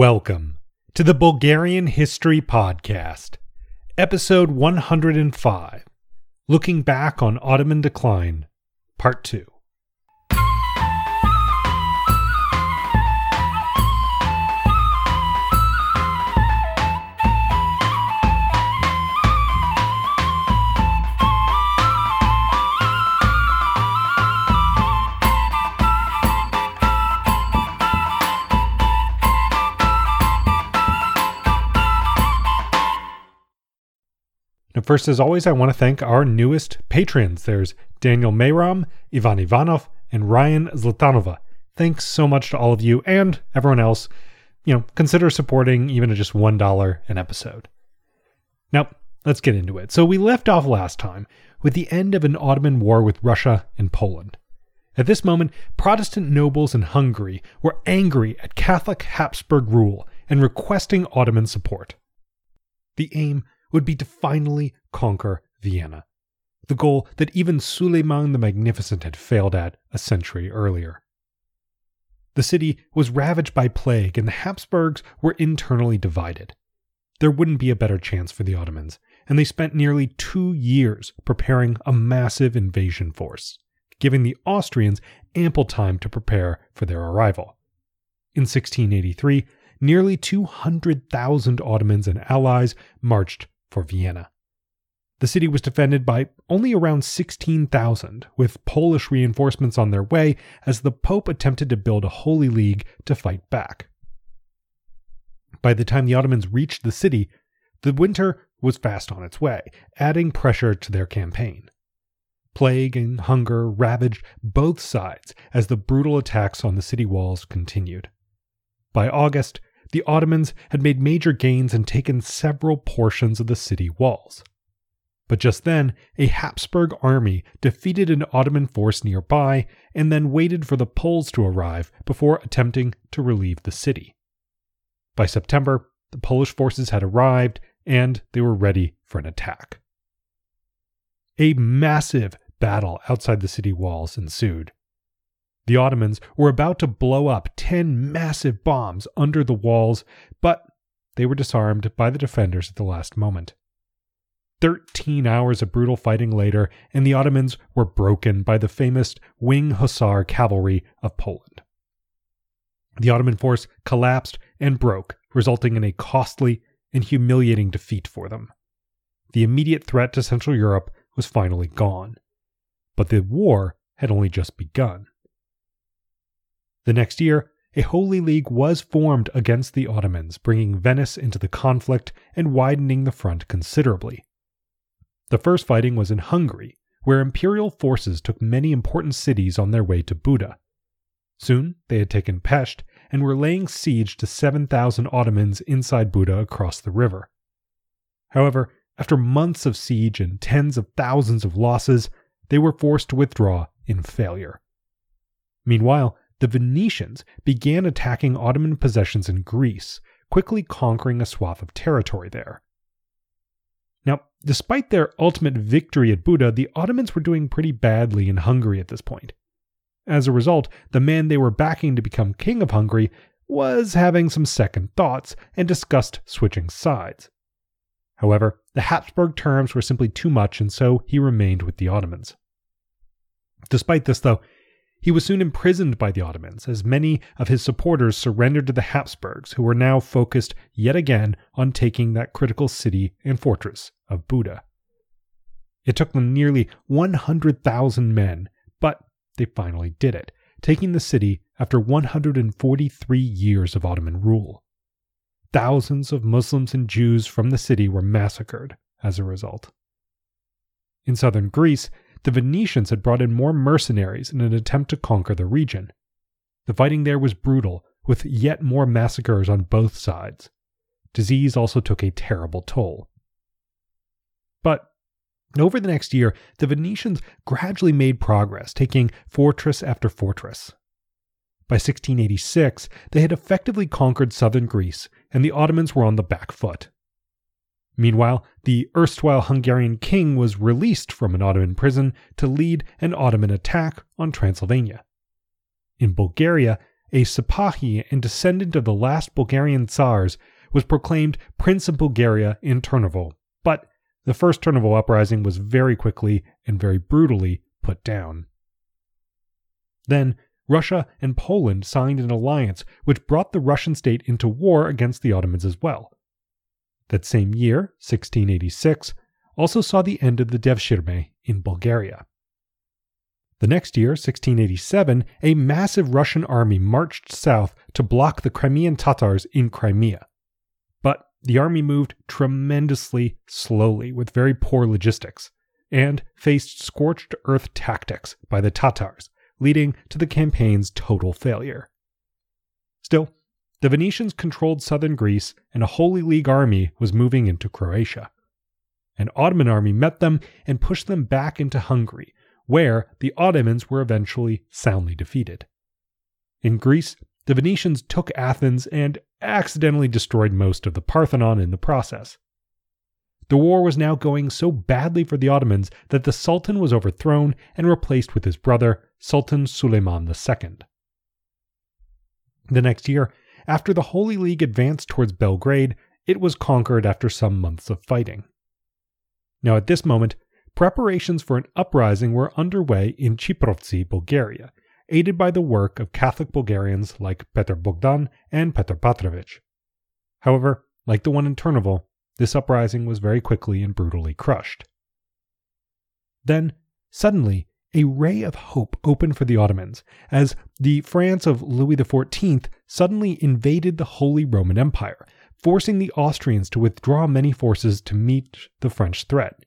Welcome to the Bulgarian History Podcast, episode 105 Looking Back on Ottoman Decline, Part 2. First, as always, I want to thank our newest patrons. There's Daniel Mayram, Ivan Ivanov, and Ryan Zlatanova. Thanks so much to all of you and everyone else. You know, consider supporting even at just $1 an episode. Now, let's get into it. So, we left off last time with the end of an Ottoman war with Russia and Poland. At this moment, Protestant nobles in Hungary were angry at Catholic Habsburg rule and requesting Ottoman support. The aim would be to finally conquer Vienna, the goal that even Suleiman the Magnificent had failed at a century earlier. The city was ravaged by plague, and the Habsburgs were internally divided. There wouldn't be a better chance for the Ottomans, and they spent nearly two years preparing a massive invasion force, giving the Austrians ample time to prepare for their arrival. In 1683, nearly 200,000 Ottomans and allies marched for Vienna. The city was defended by only around 16,000, with Polish reinforcements on their way as the Pope attempted to build a Holy League to fight back. By the time the Ottomans reached the city, the winter was fast on its way, adding pressure to their campaign. Plague and hunger ravaged both sides as the brutal attacks on the city walls continued. By August, the Ottomans had made major gains and taken several portions of the city walls. But just then, a Habsburg army defeated an Ottoman force nearby and then waited for the Poles to arrive before attempting to relieve the city. By September, the Polish forces had arrived and they were ready for an attack. A massive battle outside the city walls ensued. The Ottomans were about to blow up 10 massive bombs under the walls, but they were disarmed by the defenders at the last moment. 13 hours of brutal fighting later, and the Ottomans were broken by the famous Wing Hussar cavalry of Poland. The Ottoman force collapsed and broke, resulting in a costly and humiliating defeat for them. The immediate threat to Central Europe was finally gone. But the war had only just begun. The next year, a Holy League was formed against the Ottomans, bringing Venice into the conflict and widening the front considerably. The first fighting was in Hungary, where imperial forces took many important cities on their way to Buda. Soon they had taken Pest and were laying siege to 7,000 Ottomans inside Buda across the river. However, after months of siege and tens of thousands of losses, they were forced to withdraw in failure. Meanwhile, the Venetians began attacking Ottoman possessions in Greece, quickly conquering a swath of territory there. Now, despite their ultimate victory at Buda, the Ottomans were doing pretty badly in Hungary at this point. As a result, the man they were backing to become king of Hungary was having some second thoughts and discussed switching sides. However, the Habsburg terms were simply too much, and so he remained with the Ottomans. Despite this, though, he was soon imprisoned by the Ottomans, as many of his supporters surrendered to the Habsburgs, who were now focused yet again on taking that critical city and fortress of Buda. It took them nearly 100,000 men, but they finally did it, taking the city after 143 years of Ottoman rule. Thousands of Muslims and Jews from the city were massacred as a result. In southern Greece, the Venetians had brought in more mercenaries in an attempt to conquer the region. The fighting there was brutal, with yet more massacres on both sides. Disease also took a terrible toll. But over the next year, the Venetians gradually made progress, taking fortress after fortress. By 1686, they had effectively conquered southern Greece, and the Ottomans were on the back foot. Meanwhile, the erstwhile Hungarian king was released from an Ottoman prison to lead an Ottoman attack on Transylvania. In Bulgaria, a Sipahi and descendant of the last Bulgarian Tsars, was proclaimed Prince of Bulgaria in Turnovo, but the first Turnovo uprising was very quickly and very brutally put down. Then, Russia and Poland signed an alliance which brought the Russian state into war against the Ottomans as well. That same year, 1686, also saw the end of the Devshirme in Bulgaria. The next year, 1687, a massive Russian army marched south to block the Crimean Tatars in Crimea. But the army moved tremendously slowly with very poor logistics and faced scorched earth tactics by the Tatars, leading to the campaign's total failure. Still, the Venetians controlled southern Greece and a Holy League army was moving into Croatia. An Ottoman army met them and pushed them back into Hungary, where the Ottomans were eventually soundly defeated. In Greece, the Venetians took Athens and accidentally destroyed most of the Parthenon in the process. The war was now going so badly for the Ottomans that the Sultan was overthrown and replaced with his brother, Sultan Suleiman II. The next year, after the Holy League advanced towards Belgrade, it was conquered after some months of fighting. Now, at this moment, preparations for an uprising were underway in Chiprovtsi, Bulgaria, aided by the work of Catholic Bulgarians like Petr Bogdan and Petr Petrovich. However, like the one in Turnovo, this uprising was very quickly and brutally crushed. Then, suddenly, a ray of hope opened for the Ottomans as the France of Louis XIV suddenly invaded the Holy Roman Empire, forcing the Austrians to withdraw many forces to meet the French threat.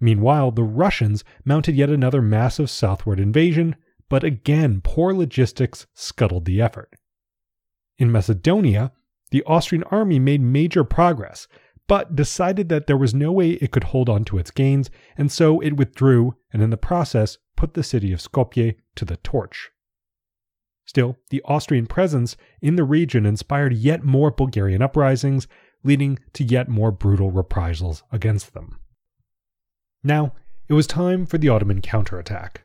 Meanwhile, the Russians mounted yet another massive southward invasion, but again poor logistics scuttled the effort. In Macedonia, the Austrian army made major progress, but decided that there was no way it could hold on to its gains, and so it withdrew and in the process put the city of Skopje to the torch. Still, the Austrian presence in the region inspired yet more Bulgarian uprisings, leading to yet more brutal reprisals against them. Now, it was time for the Ottoman counterattack.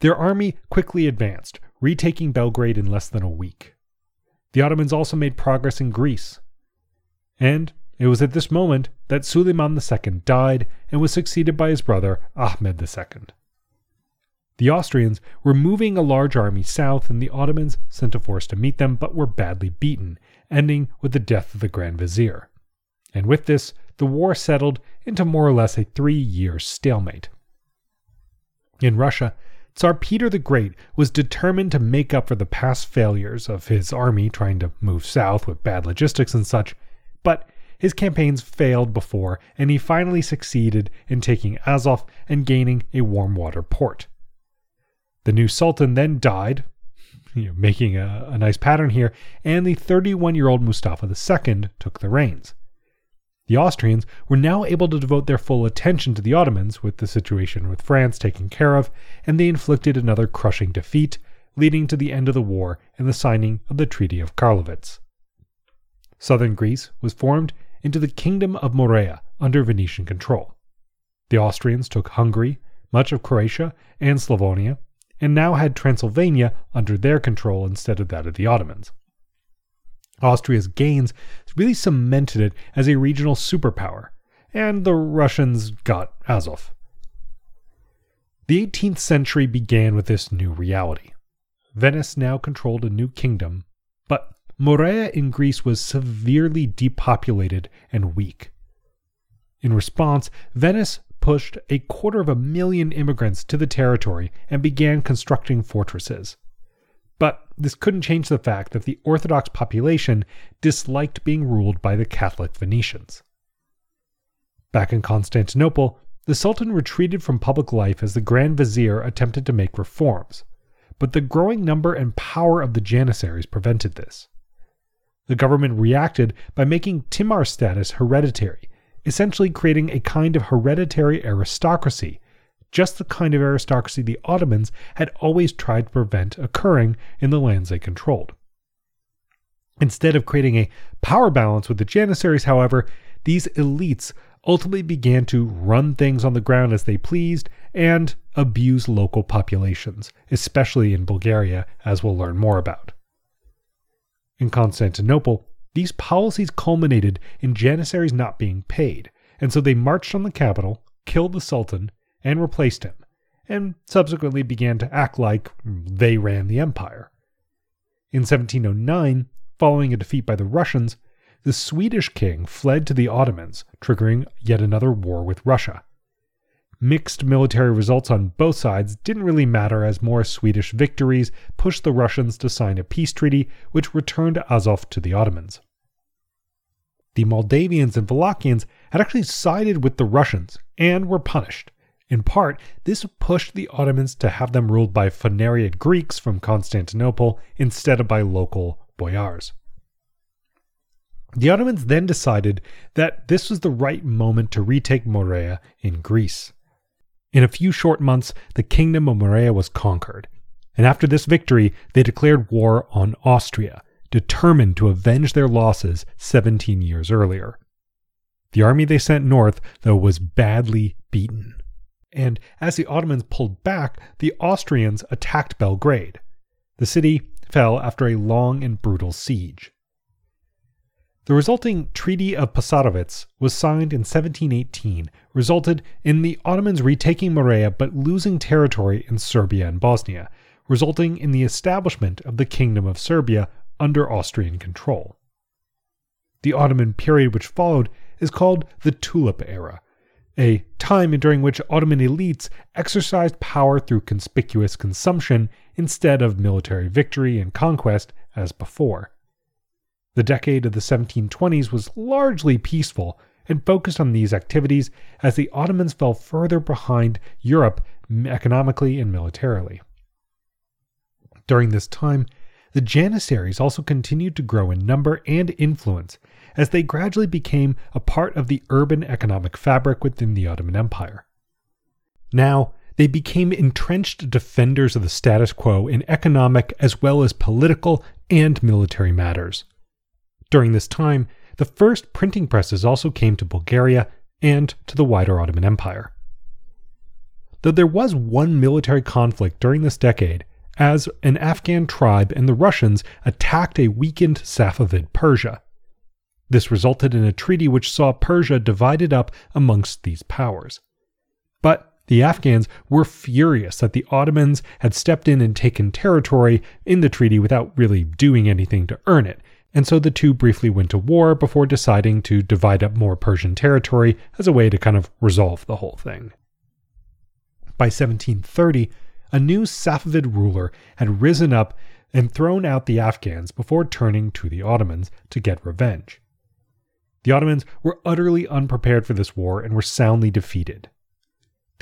Their army quickly advanced, retaking Belgrade in less than a week. The Ottomans also made progress in Greece. And it was at this moment that Suleiman II died and was succeeded by his brother Ahmed II. The Austrians were moving a large army south, and the Ottomans sent a force to meet them, but were badly beaten, ending with the death of the Grand Vizier. And with this, the war settled into more or less a three year stalemate. In Russia, Tsar Peter the Great was determined to make up for the past failures of his army trying to move south with bad logistics and such, but his campaigns failed before, and he finally succeeded in taking Azov and gaining a warm water port. The new sultan then died, you know, making a, a nice pattern here, and the 31 year old Mustafa II took the reins. The Austrians were now able to devote their full attention to the Ottomans, with the situation with France taken care of, and they inflicted another crushing defeat, leading to the end of the war and the signing of the Treaty of Karlovitz. Southern Greece was formed into the Kingdom of Morea under Venetian control. The Austrians took Hungary, much of Croatia, and Slavonia, and now had Transylvania under their control instead of that of the Ottomans. Austria's gains really cemented it as a regional superpower, and the Russians got Azov. The 18th century began with this new reality. Venice now controlled a new kingdom, but Morea in Greece was severely depopulated and weak. In response, Venice pushed a quarter of a million immigrants to the territory and began constructing fortresses. But this couldn't change the fact that the Orthodox population disliked being ruled by the Catholic Venetians. Back in Constantinople, the Sultan retreated from public life as the Grand Vizier attempted to make reforms, but the growing number and power of the Janissaries prevented this. The government reacted by making Timar status hereditary, essentially creating a kind of hereditary aristocracy just the kind of aristocracy the Ottomans had always tried to prevent occurring in the lands they controlled. Instead of creating a power balance with the Janissaries, however, these elites ultimately began to run things on the ground as they pleased and abuse local populations, especially in Bulgaria, as we'll learn more about. In Constantinople, these policies culminated in Janissaries not being paid, and so they marched on the capital, killed the Sultan, and replaced him, and subsequently began to act like they ran the empire. In 1709, following a defeat by the Russians, the Swedish king fled to the Ottomans, triggering yet another war with Russia. Mixed military results on both sides didn't really matter as more Swedish victories pushed the Russians to sign a peace treaty which returned Azov to the Ottomans. The Moldavians and Wallachians had actually sided with the Russians and were punished. In part, this pushed the Ottomans to have them ruled by Phanariot Greeks from Constantinople instead of by local boyars. The Ottomans then decided that this was the right moment to retake Morea in Greece. In a few short months, the kingdom of Morea was conquered, and after this victory, they declared war on Austria, determined to avenge their losses 17 years earlier. The army they sent north, though, was badly beaten. And as the Ottomans pulled back, the Austrians attacked Belgrade. The city fell after a long and brutal siege. The resulting Treaty of Passarowitz was signed in 1718, resulted in the Ottomans retaking Morea but losing territory in Serbia and Bosnia, resulting in the establishment of the Kingdom of Serbia under Austrian control. The Ottoman period which followed is called the Tulip Era, a time during which Ottoman elites exercised power through conspicuous consumption instead of military victory and conquest as before. The decade of the 1720s was largely peaceful and focused on these activities as the Ottomans fell further behind Europe economically and militarily. During this time, the Janissaries also continued to grow in number and influence as they gradually became a part of the urban economic fabric within the Ottoman Empire. Now, they became entrenched defenders of the status quo in economic as well as political and military matters. During this time, the first printing presses also came to Bulgaria and to the wider Ottoman Empire. Though there was one military conflict during this decade, as an Afghan tribe and the Russians attacked a weakened Safavid Persia. This resulted in a treaty which saw Persia divided up amongst these powers. But the Afghans were furious that the Ottomans had stepped in and taken territory in the treaty without really doing anything to earn it, and so the two briefly went to war before deciding to divide up more Persian territory as a way to kind of resolve the whole thing. By 1730, a new Safavid ruler had risen up and thrown out the Afghans before turning to the Ottomans to get revenge. The Ottomans were utterly unprepared for this war and were soundly defeated.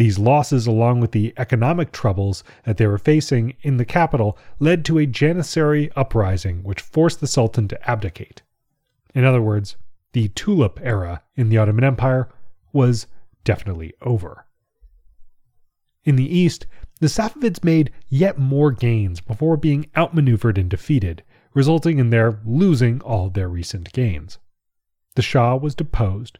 These losses, along with the economic troubles that they were facing in the capital, led to a Janissary uprising which forced the Sultan to abdicate. In other words, the Tulip era in the Ottoman Empire was definitely over. In the east, the Safavids made yet more gains before being outmaneuvered and defeated, resulting in their losing all their recent gains. The Shah was deposed,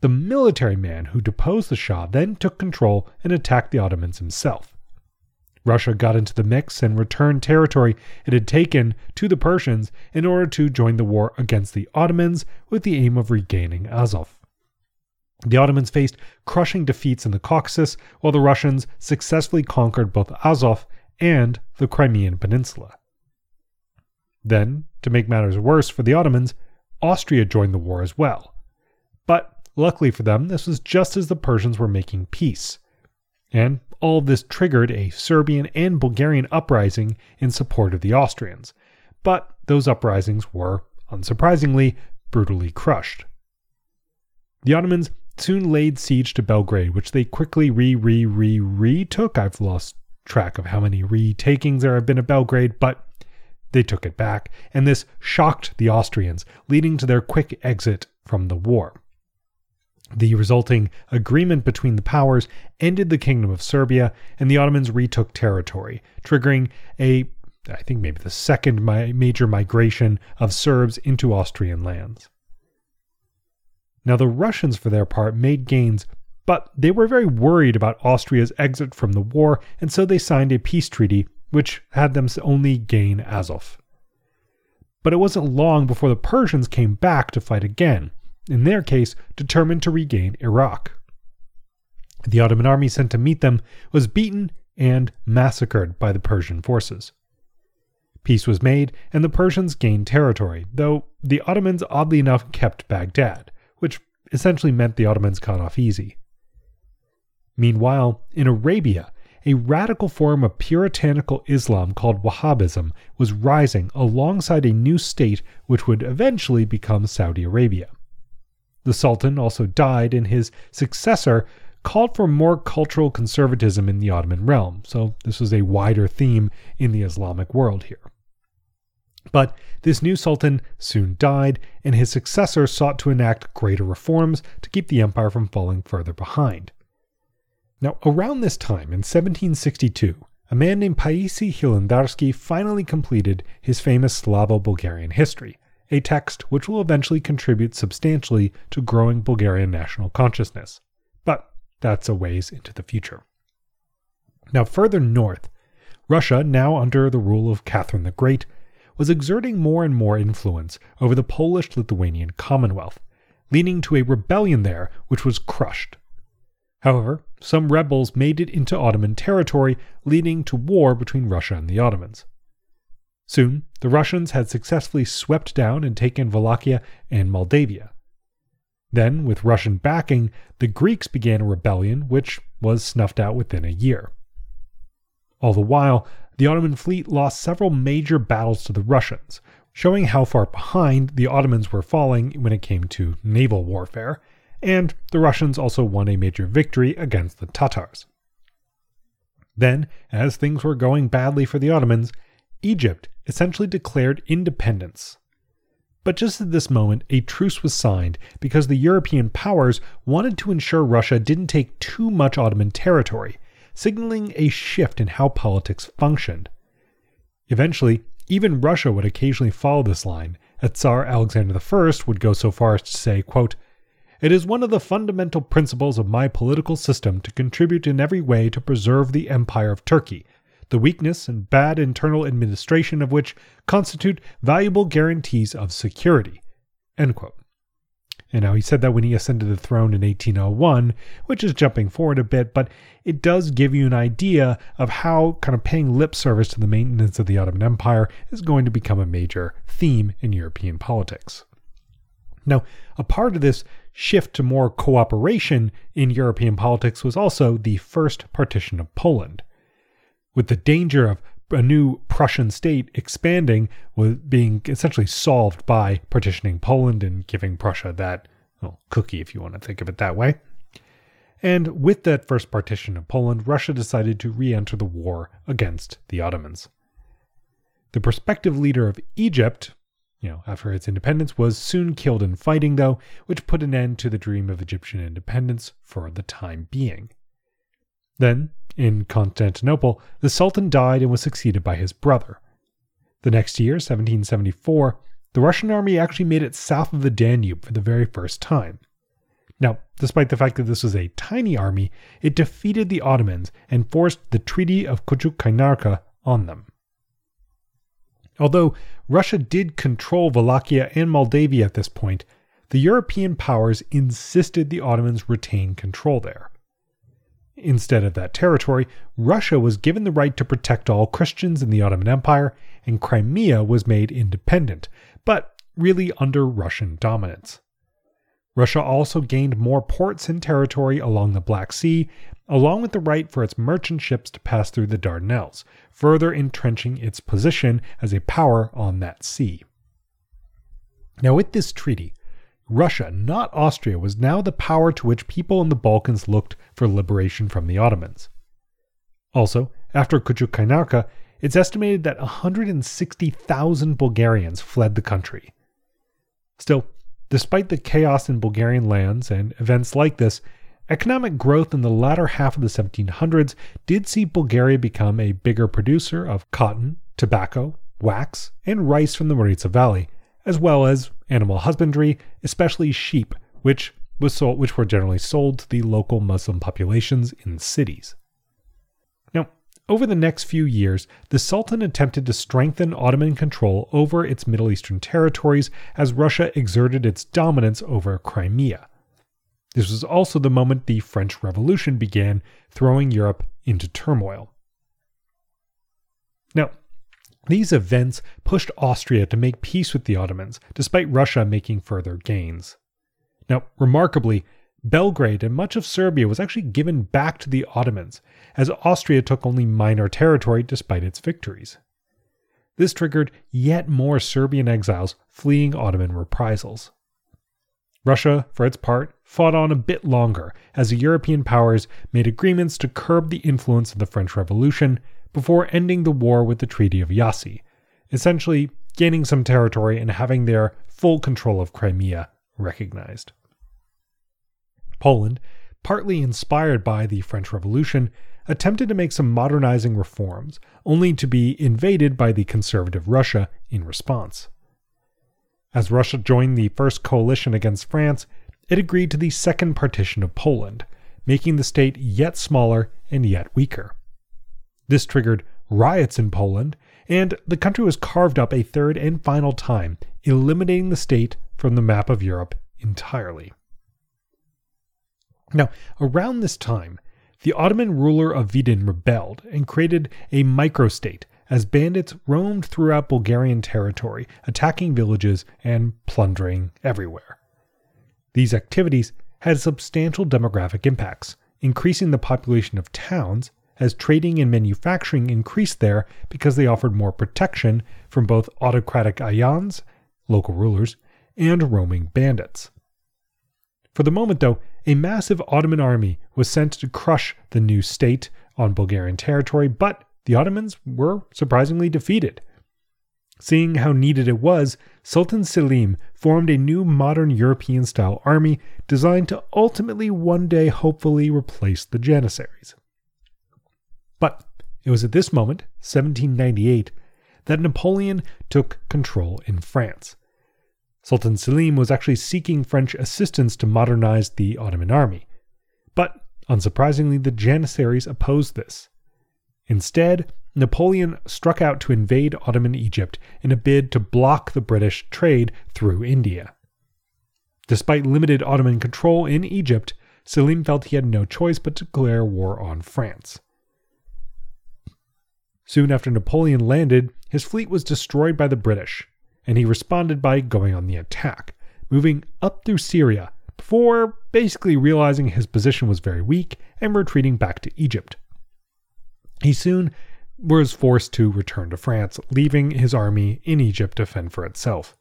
the military man who deposed the Shah then took control and attacked the Ottomans himself. Russia got into the mix and returned territory it had taken to the Persians in order to join the war against the Ottomans with the aim of regaining Azov. The Ottomans faced crushing defeats in the Caucasus, while the Russians successfully conquered both Azov and the Crimean Peninsula. Then, to make matters worse for the Ottomans, Austria joined the war as well. But Luckily for them, this was just as the Persians were making peace. And all this triggered a Serbian and Bulgarian uprising in support of the Austrians. But those uprisings were, unsurprisingly, brutally crushed. The Ottomans soon laid siege to Belgrade, which they quickly re re re retook. I've lost track of how many retakings there have been of Belgrade, but they took it back, and this shocked the Austrians, leading to their quick exit from the war. The resulting agreement between the powers ended the Kingdom of Serbia, and the Ottomans retook territory, triggering a, I think maybe the second major migration of Serbs into Austrian lands. Now, the Russians, for their part, made gains, but they were very worried about Austria's exit from the war, and so they signed a peace treaty which had them only gain Azov. But it wasn't long before the Persians came back to fight again, in their case, determined to regain Iraq. The Ottoman army sent to meet them was beaten and massacred by the Persian forces. Peace was made, and the Persians gained territory, though the Ottomans oddly enough kept Baghdad, which essentially meant the Ottomans got off easy. Meanwhile, in Arabia, a radical form of puritanical Islam called Wahhabism was rising alongside a new state which would eventually become Saudi Arabia. The Sultan also died, and his successor called for more cultural conservatism in the Ottoman realm, so this was a wider theme in the Islamic world here. But this new sultan soon died, and his successor sought to enact greater reforms to keep the empire from falling further behind. Now, around this time, in 1762, a man named Paisi Hilandarsky finally completed his famous Slavo Bulgarian history, a text which will eventually contribute substantially to growing Bulgarian national consciousness. But that's a ways into the future. Now, further north, Russia, now under the rule of Catherine the Great, was exerting more and more influence over the Polish Lithuanian Commonwealth, leading to a rebellion there which was crushed. However, some rebels made it into Ottoman territory, leading to war between Russia and the Ottomans. Soon, the Russians had successfully swept down and taken Wallachia and Moldavia. Then, with Russian backing, the Greeks began a rebellion which was snuffed out within a year. All the while, the Ottoman fleet lost several major battles to the Russians, showing how far behind the Ottomans were falling when it came to naval warfare, and the Russians also won a major victory against the Tatars. Then, as things were going badly for the Ottomans, Egypt essentially declared independence but just at this moment, a truce was signed because the European powers wanted to ensure Russia didn't take too much Ottoman territory, signaling a shift in how politics functioned. Eventually, even Russia would occasionally follow this line, as Tsar Alexander I would go so far as to say, quote, It is one of the fundamental principles of my political system to contribute in every way to preserve the Empire of Turkey, the weakness and bad internal administration of which constitute valuable guarantees of security. And now he said that when he ascended the throne in 1801, which is jumping forward a bit, but it does give you an idea of how kind of paying lip service to the maintenance of the Ottoman Empire is going to become a major theme in European politics. Now, a part of this shift to more cooperation in European politics was also the first partition of Poland with the danger of a new Prussian state expanding was being essentially solved by partitioning Poland and giving Prussia that well, cookie, if you want to think of it that way. And with that first partition of Poland, Russia decided to re enter the war against the Ottomans. The prospective leader of Egypt, you know, after its independence, was soon killed in fighting, though, which put an end to the dream of Egyptian independence for the time being. Then, in Constantinople, the Sultan died and was succeeded by his brother. The next year, 1774, the Russian army actually made it south of the Danube for the very first time. Now, despite the fact that this was a tiny army, it defeated the Ottomans and forced the Treaty of Kuchuk Kainarka on them. Although Russia did control Wallachia and Moldavia at this point, the European powers insisted the Ottomans retain control there. Instead of that territory, Russia was given the right to protect all Christians in the Ottoman Empire, and Crimea was made independent, but really under Russian dominance. Russia also gained more ports and territory along the Black Sea, along with the right for its merchant ships to pass through the Dardanelles, further entrenching its position as a power on that sea. Now, with this treaty, Russia, not Austria, was now the power to which people in the Balkans looked for liberation from the Ottomans. Also, after Kuchuk it's estimated that 160,000 Bulgarians fled the country. Still, despite the chaos in Bulgarian lands and events like this, economic growth in the latter half of the 1700s did see Bulgaria become a bigger producer of cotton, tobacco, wax, and rice from the Maritsa Valley, as well as animal husbandry, especially sheep, which was sold, which were generally sold to the local Muslim populations in cities. Now, over the next few years, the Sultan attempted to strengthen Ottoman control over its Middle Eastern territories as Russia exerted its dominance over Crimea. This was also the moment the French Revolution began, throwing Europe into turmoil. Now, these events pushed Austria to make peace with the Ottomans, despite Russia making further gains. Now, remarkably, Belgrade and much of Serbia was actually given back to the Ottomans, as Austria took only minor territory despite its victories. This triggered yet more Serbian exiles fleeing Ottoman reprisals. Russia, for its part, fought on a bit longer as the European powers made agreements to curb the influence of the French Revolution before ending the war with the Treaty of Jassy, essentially gaining some territory and having their full control of Crimea recognized. Poland, partly inspired by the French Revolution, attempted to make some modernizing reforms, only to be invaded by the conservative Russia in response. As Russia joined the first coalition against France, it agreed to the second partition of Poland, making the state yet smaller and yet weaker. This triggered riots in Poland, and the country was carved up a third and final time, eliminating the state from the map of Europe entirely. Now, around this time, the Ottoman ruler of Vidin rebelled and created a microstate as bandits roamed throughout Bulgarian territory, attacking villages and plundering everywhere. These activities had substantial demographic impacts, increasing the population of towns as trading and manufacturing increased there because they offered more protection from both autocratic ayans, local rulers, and roaming bandits. For the moment, though, a massive Ottoman army was sent to crush the new state on Bulgarian territory, but the Ottomans were surprisingly defeated. Seeing how needed it was, Sultan Selim formed a new modern European style army designed to ultimately one day hopefully replace the Janissaries. But it was at this moment, 1798, that Napoleon took control in France. Sultan Selim was actually seeking French assistance to modernize the Ottoman army. But, unsurprisingly, the Janissaries opposed this. Instead, Napoleon struck out to invade Ottoman Egypt in a bid to block the British trade through India. Despite limited Ottoman control in Egypt, Selim felt he had no choice but to declare war on France. Soon after Napoleon landed, his fleet was destroyed by the British, and he responded by going on the attack, moving up through Syria before basically realizing his position was very weak and retreating back to Egypt. He soon was forced to return to France, leaving his army in Egypt to fend for itself.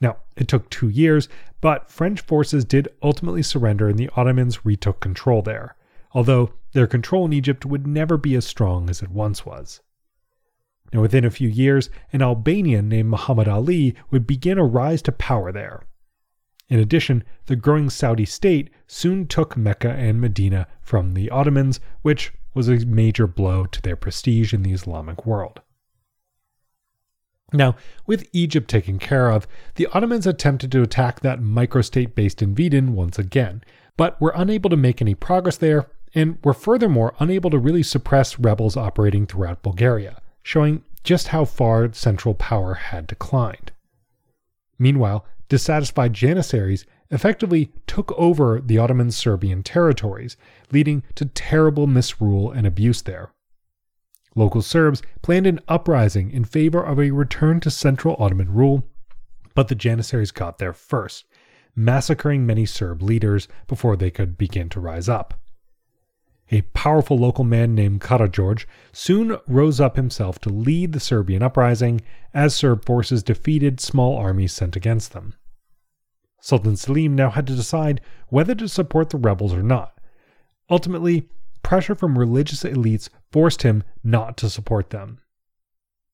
Now, it took two years, but French forces did ultimately surrender and the Ottomans retook control there, although their control in Egypt would never be as strong as it once was. Now, within a few years, an Albanian named Muhammad Ali would begin a rise to power there. In addition, the growing Saudi state soon took Mecca and Medina from the Ottomans, which was a major blow to their prestige in the Islamic world. Now, with Egypt taken care of, the Ottomans attempted to attack that microstate based in Vidin once again, but were unable to make any progress there and were furthermore unable to really suppress rebels operating throughout Bulgaria showing just how far central power had declined. Meanwhile, dissatisfied Janissaries effectively took over the Ottoman Serbian territories, leading to terrible misrule and abuse there. Local Serbs planned an uprising in favor of a return to central Ottoman rule, but the Janissaries got there first, massacring many Serb leaders before they could begin to rise up. A powerful local man named Karageorge soon rose up himself to lead the Serbian uprising as Serb forces defeated small armies sent against them. Sultan Selim now had to decide whether to support the rebels or not. Ultimately, pressure from religious elites forced him not to support them.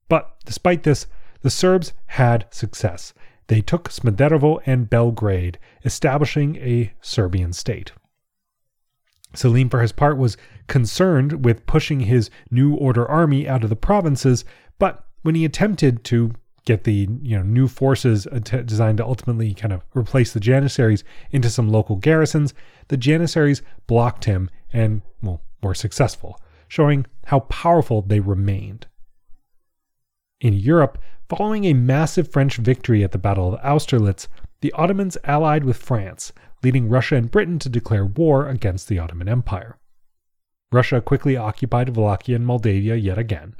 But despite this, the Serbs had success. They took Smederevo and Belgrade, establishing a Serbian state. Selim, for his part, was concerned with pushing his New Order army out of the provinces, but when he attempted to get the you know new forces designed to ultimately kind of replace the Janissaries into some local garrisons, the Janissaries blocked him and well were successful, showing how powerful they remained. In Europe, following a massive French victory at the Battle of Austerlitz, the Ottomans allied with France, leading Russia and Britain to declare war against the Ottoman Empire. Russia quickly occupied Wallachia and Moldavia yet again.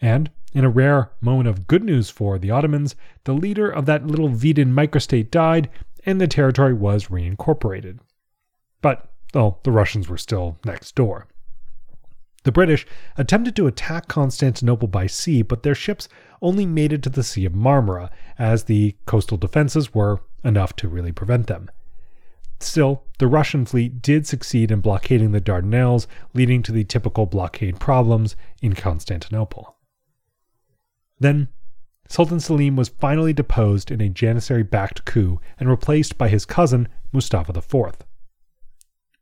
And, in a rare moment of good news for the Ottomans, the leader of that little Vidin microstate died and the territory was reincorporated. But, well, the Russians were still next door. The British attempted to attack Constantinople by sea, but their ships only made it to the Sea of Marmara, as the coastal defenses were enough to really prevent them. Still, the Russian fleet did succeed in blockading the Dardanelles, leading to the typical blockade problems in Constantinople. Then, Sultan Selim was finally deposed in a Janissary backed coup and replaced by his cousin, Mustafa IV.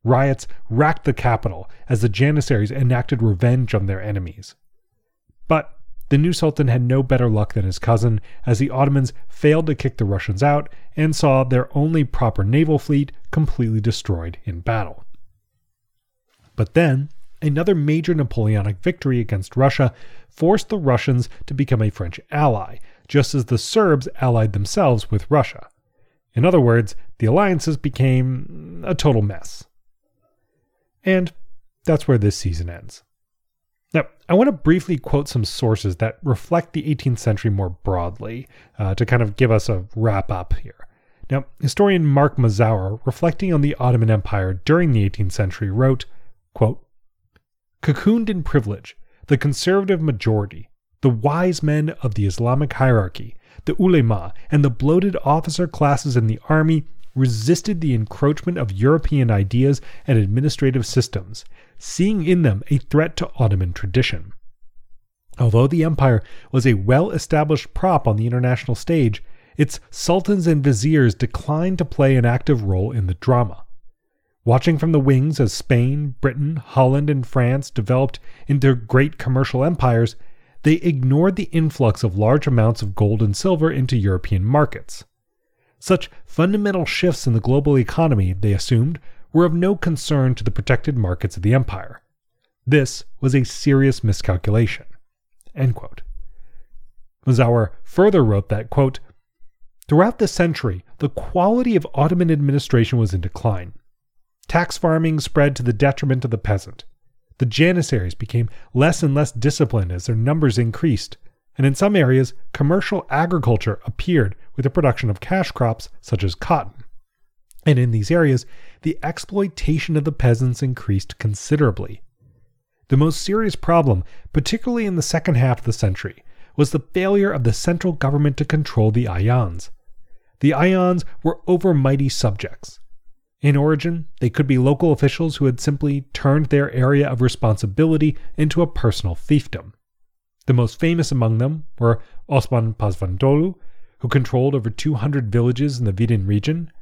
Riots racked the capital as the Janissaries enacted revenge on their enemies. But the new sultan had no better luck than his cousin, as the Ottomans failed to kick the Russians out and saw their only proper naval fleet completely destroyed in battle. But then, another major Napoleonic victory against Russia forced the Russians to become a French ally, just as the Serbs allied themselves with Russia. In other words, the alliances became a total mess. And that's where this season ends. I want to briefly quote some sources that reflect the 18th century more broadly uh, to kind of give us a wrap up here. Now, historian Mark Mazower, reflecting on the Ottoman Empire during the 18th century, wrote, quote, Cocooned in privilege, the conservative majority, the wise men of the Islamic hierarchy, the ulema, and the bloated officer classes in the army resisted the encroachment of European ideas and administrative systems, seeing in them a threat to Ottoman tradition. Although the empire was a well established prop on the international stage, its sultans and viziers declined to play an active role in the drama. Watching from the wings as Spain, Britain, Holland, and France developed into great commercial empires, they ignored the influx of large amounts of gold and silver into European markets. Such fundamental shifts in the global economy, they assumed, were of no concern to the protected markets of the empire. This was a serious miscalculation. Mazower further wrote that, quote, Throughout the century, the quality of Ottoman administration was in decline. Tax farming spread to the detriment of the peasant. The Janissaries became less and less disciplined as their numbers increased, and in some areas, commercial agriculture appeared with the production of cash crops such as cotton. And in these areas, the exploitation of the peasants increased considerably. The most serious problem, particularly in the second half of the century, was the failure of the central government to control the ayans. The ayans were overmighty subjects. In origin, they could be local officials who had simply turned their area of responsibility into a personal fiefdom. The most famous among them were Osman Pazvantoğlu, who controlled over 200 villages in the Vidin region,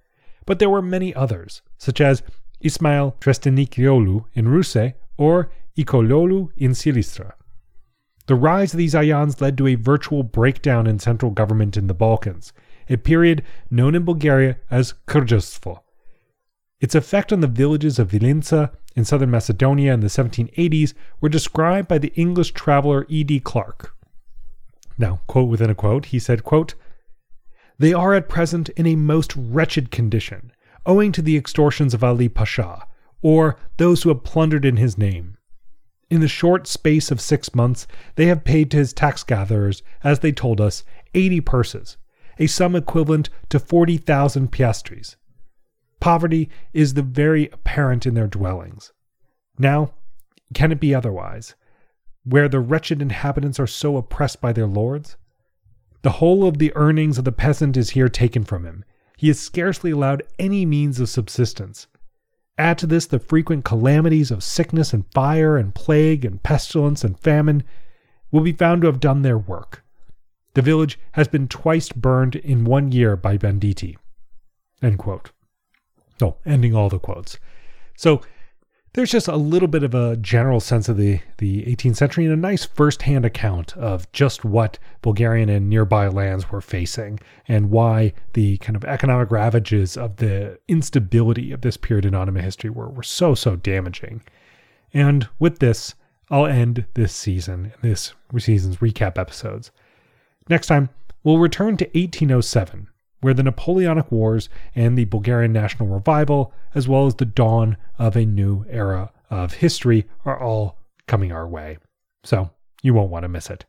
but there were many others, such as Ismail Trestenikiolu in Russe or Ikololu in Silistra. The rise of these ayans led to a virtual breakdown in central government in the Balkans, a period known in Bulgaria as Kurdjavstvo. Its effect on the villages of Vilința in southern Macedonia in the 1780s were described by the English traveler E.D. Clarke. Now, quote within a quote, he said, quote, They are at present in a most wretched condition, owing to the extortions of Ali Pasha, or those who have plundered in his name. In the short space of six months, they have paid to his tax gatherers, as they told us, eighty purses, a sum equivalent to forty thousand piastres, Poverty is the very apparent in their dwellings. Now, can it be otherwise, where the wretched inhabitants are so oppressed by their lords? The whole of the earnings of the peasant is here taken from him. He is scarcely allowed any means of subsistence. Add to this the frequent calamities of sickness and fire and plague and pestilence and famine will be found to have done their work. The village has been twice burned in one year by banditti. End quote. No, ending all the quotes. So there's just a little bit of a general sense of the, the 18th century and a nice first-hand account of just what Bulgarian and nearby lands were facing and why the kind of economic ravages of the instability of this period in Ottoman history were, were so, so damaging. And with this, I'll end this season, this season's recap episodes. Next time, we'll return to 1807, where the Napoleonic Wars and the Bulgarian national revival, as well as the dawn of a new era of history, are all coming our way. So you won't want to miss it.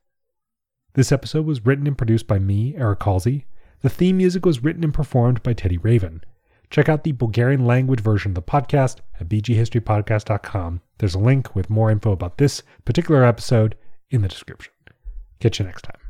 This episode was written and produced by me, Eric Halsey. The theme music was written and performed by Teddy Raven. Check out the Bulgarian language version of the podcast at bghistorypodcast.com. There's a link with more info about this particular episode in the description. Catch you next time.